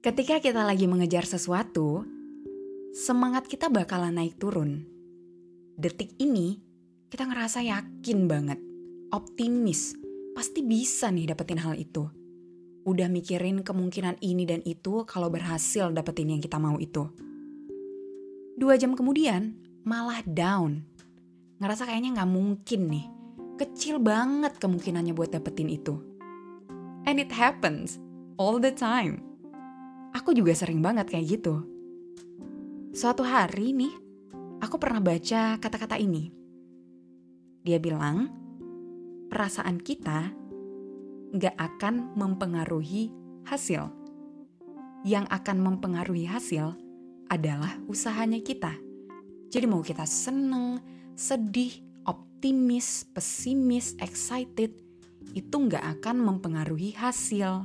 Ketika kita lagi mengejar sesuatu, semangat kita bakalan naik turun. Detik ini, kita ngerasa yakin banget, optimis, pasti bisa nih dapetin hal itu. Udah mikirin kemungkinan ini dan itu kalau berhasil dapetin yang kita mau itu. Dua jam kemudian, malah down. Ngerasa kayaknya nggak mungkin nih. Kecil banget kemungkinannya buat dapetin itu. And it happens all the time aku juga sering banget kayak gitu. Suatu hari nih, aku pernah baca kata-kata ini. Dia bilang, perasaan kita gak akan mempengaruhi hasil. Yang akan mempengaruhi hasil adalah usahanya kita. Jadi mau kita seneng, sedih, optimis, pesimis, excited, itu gak akan mempengaruhi hasil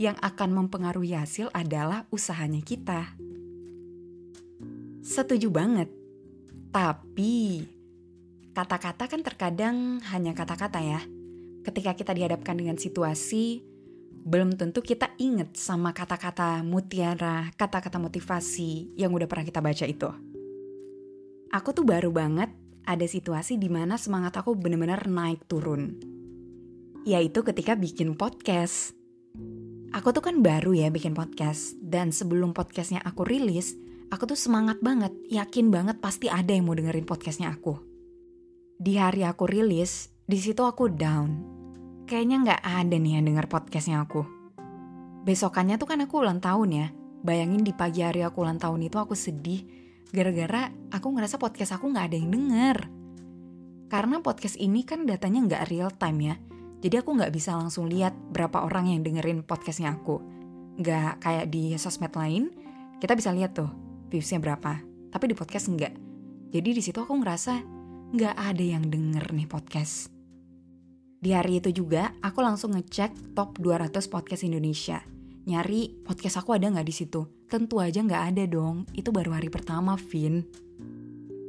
yang akan mempengaruhi hasil adalah usahanya kita. Setuju banget. Tapi kata-kata kan terkadang hanya kata-kata ya. Ketika kita dihadapkan dengan situasi, belum tentu kita inget sama kata-kata mutiara, kata-kata motivasi yang udah pernah kita baca itu. Aku tuh baru banget ada situasi di mana semangat aku bener-bener naik turun. Yaitu ketika bikin podcast. Aku tuh kan baru ya bikin podcast dan sebelum podcastnya aku rilis, aku tuh semangat banget, yakin banget pasti ada yang mau dengerin podcastnya aku. Di hari aku rilis, di situ aku down. Kayaknya nggak ada nih yang denger podcastnya aku. Besokannya tuh kan aku ulang tahun ya. Bayangin di pagi hari aku ulang tahun itu aku sedih gara-gara aku ngerasa podcast aku nggak ada yang denger. Karena podcast ini kan datanya nggak real time ya jadi aku nggak bisa langsung lihat berapa orang yang dengerin podcastnya aku. Nggak kayak di sosmed lain, kita bisa lihat tuh viewsnya berapa. Tapi di podcast nggak. Jadi di situ aku ngerasa nggak ada yang denger nih podcast. Di hari itu juga, aku langsung ngecek top 200 podcast Indonesia. Nyari podcast aku ada nggak di situ. Tentu aja nggak ada dong. Itu baru hari pertama, Vin.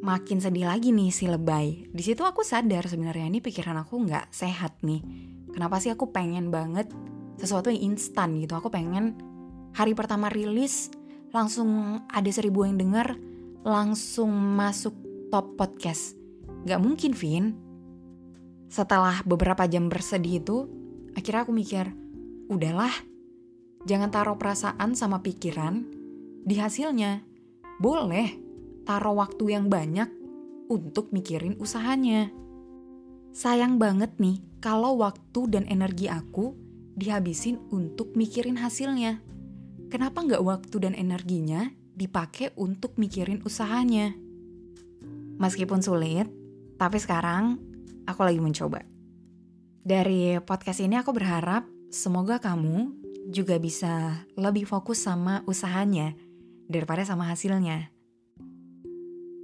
Makin sedih lagi nih si lebay. Di situ aku sadar sebenarnya ini pikiran aku nggak sehat nih. Kenapa sih aku pengen banget sesuatu yang instan gitu. Aku pengen hari pertama rilis langsung ada seribu yang denger, langsung masuk top podcast. Gak mungkin, Vin. Setelah beberapa jam bersedih itu, akhirnya aku mikir, udahlah, jangan taruh perasaan sama pikiran di hasilnya. Boleh, taruh waktu yang banyak untuk mikirin usahanya. Sayang banget nih kalau waktu dan energi aku dihabisin untuk mikirin hasilnya. Kenapa nggak waktu dan energinya dipakai untuk mikirin usahanya? Meskipun sulit, tapi sekarang aku lagi mencoba. Dari podcast ini aku berharap semoga kamu juga bisa lebih fokus sama usahanya daripada sama hasilnya.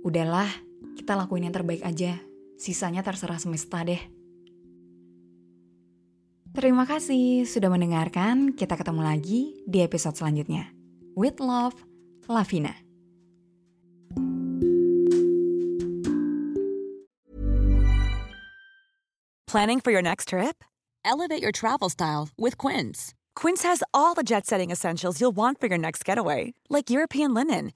Udahlah, kita lakuin yang terbaik aja. Sisanya terserah semesta deh. Terima kasih sudah mendengarkan. Kita ketemu lagi di episode selanjutnya. With love, Lavina. Planning for your next trip? Elevate your travel style with Quince. Quince has all the jet setting essentials you'll want for your next getaway, like European linen